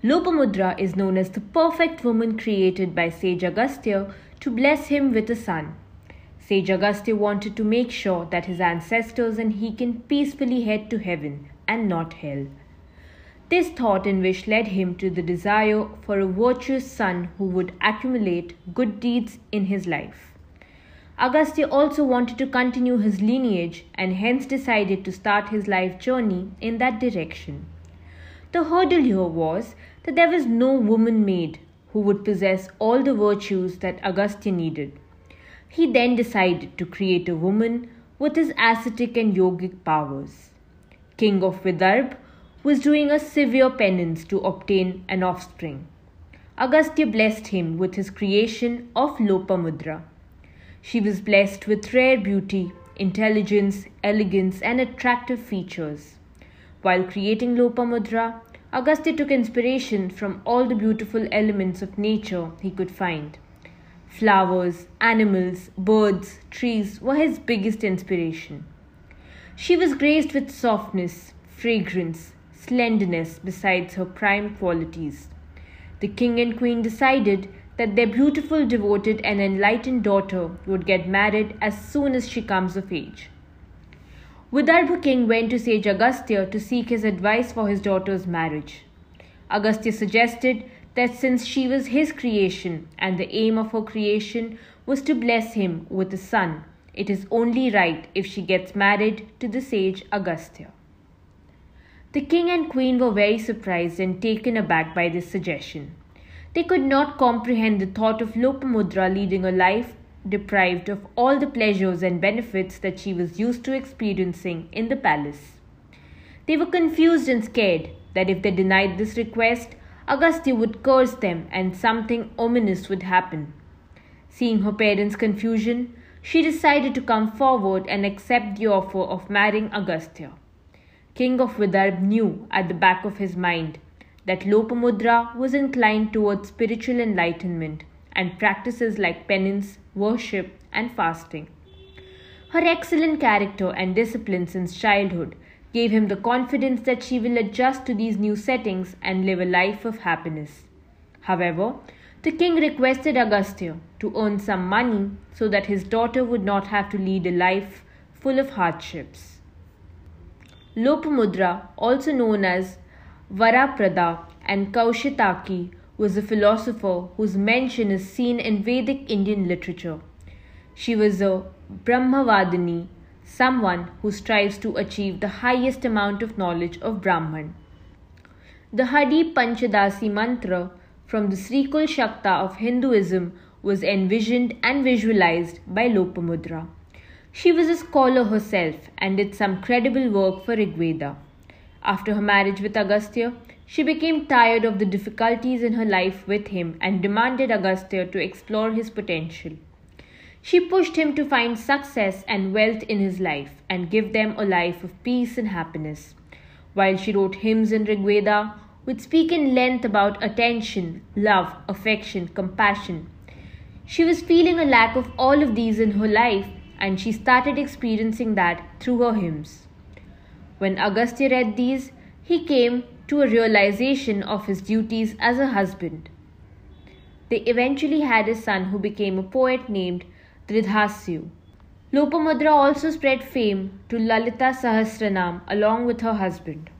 Lopamudra is known as the perfect woman created by sage Agastya to bless him with a son. Sage Agastya wanted to make sure that his ancestors and he can peacefully head to heaven and not hell. This thought and wish led him to the desire for a virtuous son who would accumulate good deeds in his life. Agastya also wanted to continue his lineage and hence decided to start his life journey in that direction. The hurdle here was that there was no woman made who would possess all the virtues that Agastya needed. He then decided to create a woman with his ascetic and yogic powers. King of Vidarbha was doing a severe penance to obtain an offspring. Agastya blessed him with his creation of Lopamudra. She was blessed with rare beauty, intelligence, elegance, and attractive features. While creating Lopamudra, Agastya took inspiration from all the beautiful elements of nature he could find. Flowers, animals, birds, trees were his biggest inspiration. She was graced with softness, fragrance, slenderness besides her prime qualities. The king and queen decided that their beautiful, devoted, and enlightened daughter would get married as soon as she comes of age. Vidarbha king went to sage Agastya to seek his advice for his daughter's marriage. Agastya suggested that since she was his creation and the aim of her creation was to bless him with a son, it is only right if she gets married to the sage Agastya. The king and queen were very surprised and taken aback by this suggestion. They could not comprehend the thought of Lopamudra leading a life deprived of all the pleasures and benefits that she was used to experiencing in the palace. They were confused and scared that if they denied this request, Agastya would curse them and something ominous would happen. Seeing her parents' confusion, she decided to come forward and accept the offer of marrying Agastya. King of Vidarbha knew at the back of his mind that Lopamudra was inclined towards spiritual enlightenment and practices like penance, worship, and fasting. Her excellent character and discipline since childhood gave him the confidence that she will adjust to these new settings and live a life of happiness. However, the king requested Agastya to earn some money so that his daughter would not have to lead a life full of hardships. Lopamudra, also known as Varaprada and Kaushitaki, was a philosopher whose mention is seen in Vedic Indian literature. She was a Brahmavadini, someone who strives to achieve the highest amount of knowledge of Brahman. The Hadi Panchadasi mantra from the Srikul Shakta of Hinduism was envisioned and visualized by Lopamudra. She was a scholar herself and did some credible work for Rigveda. After her marriage with Agastya, she became tired of the difficulties in her life with him and demanded Agastya to explore his potential. She pushed him to find success and wealth in his life and give them a life of peace and happiness. While she wrote hymns in Rigveda, which speak in length about attention, love, affection, compassion, she was feeling a lack of all of these in her life and she started experiencing that through her hymns. When Agastya read these, he came to a realization of his duties as a husband. They eventually had a son who became a poet named Dridhasyu. Lopamudra also spread fame to Lalita Sahasranam along with her husband.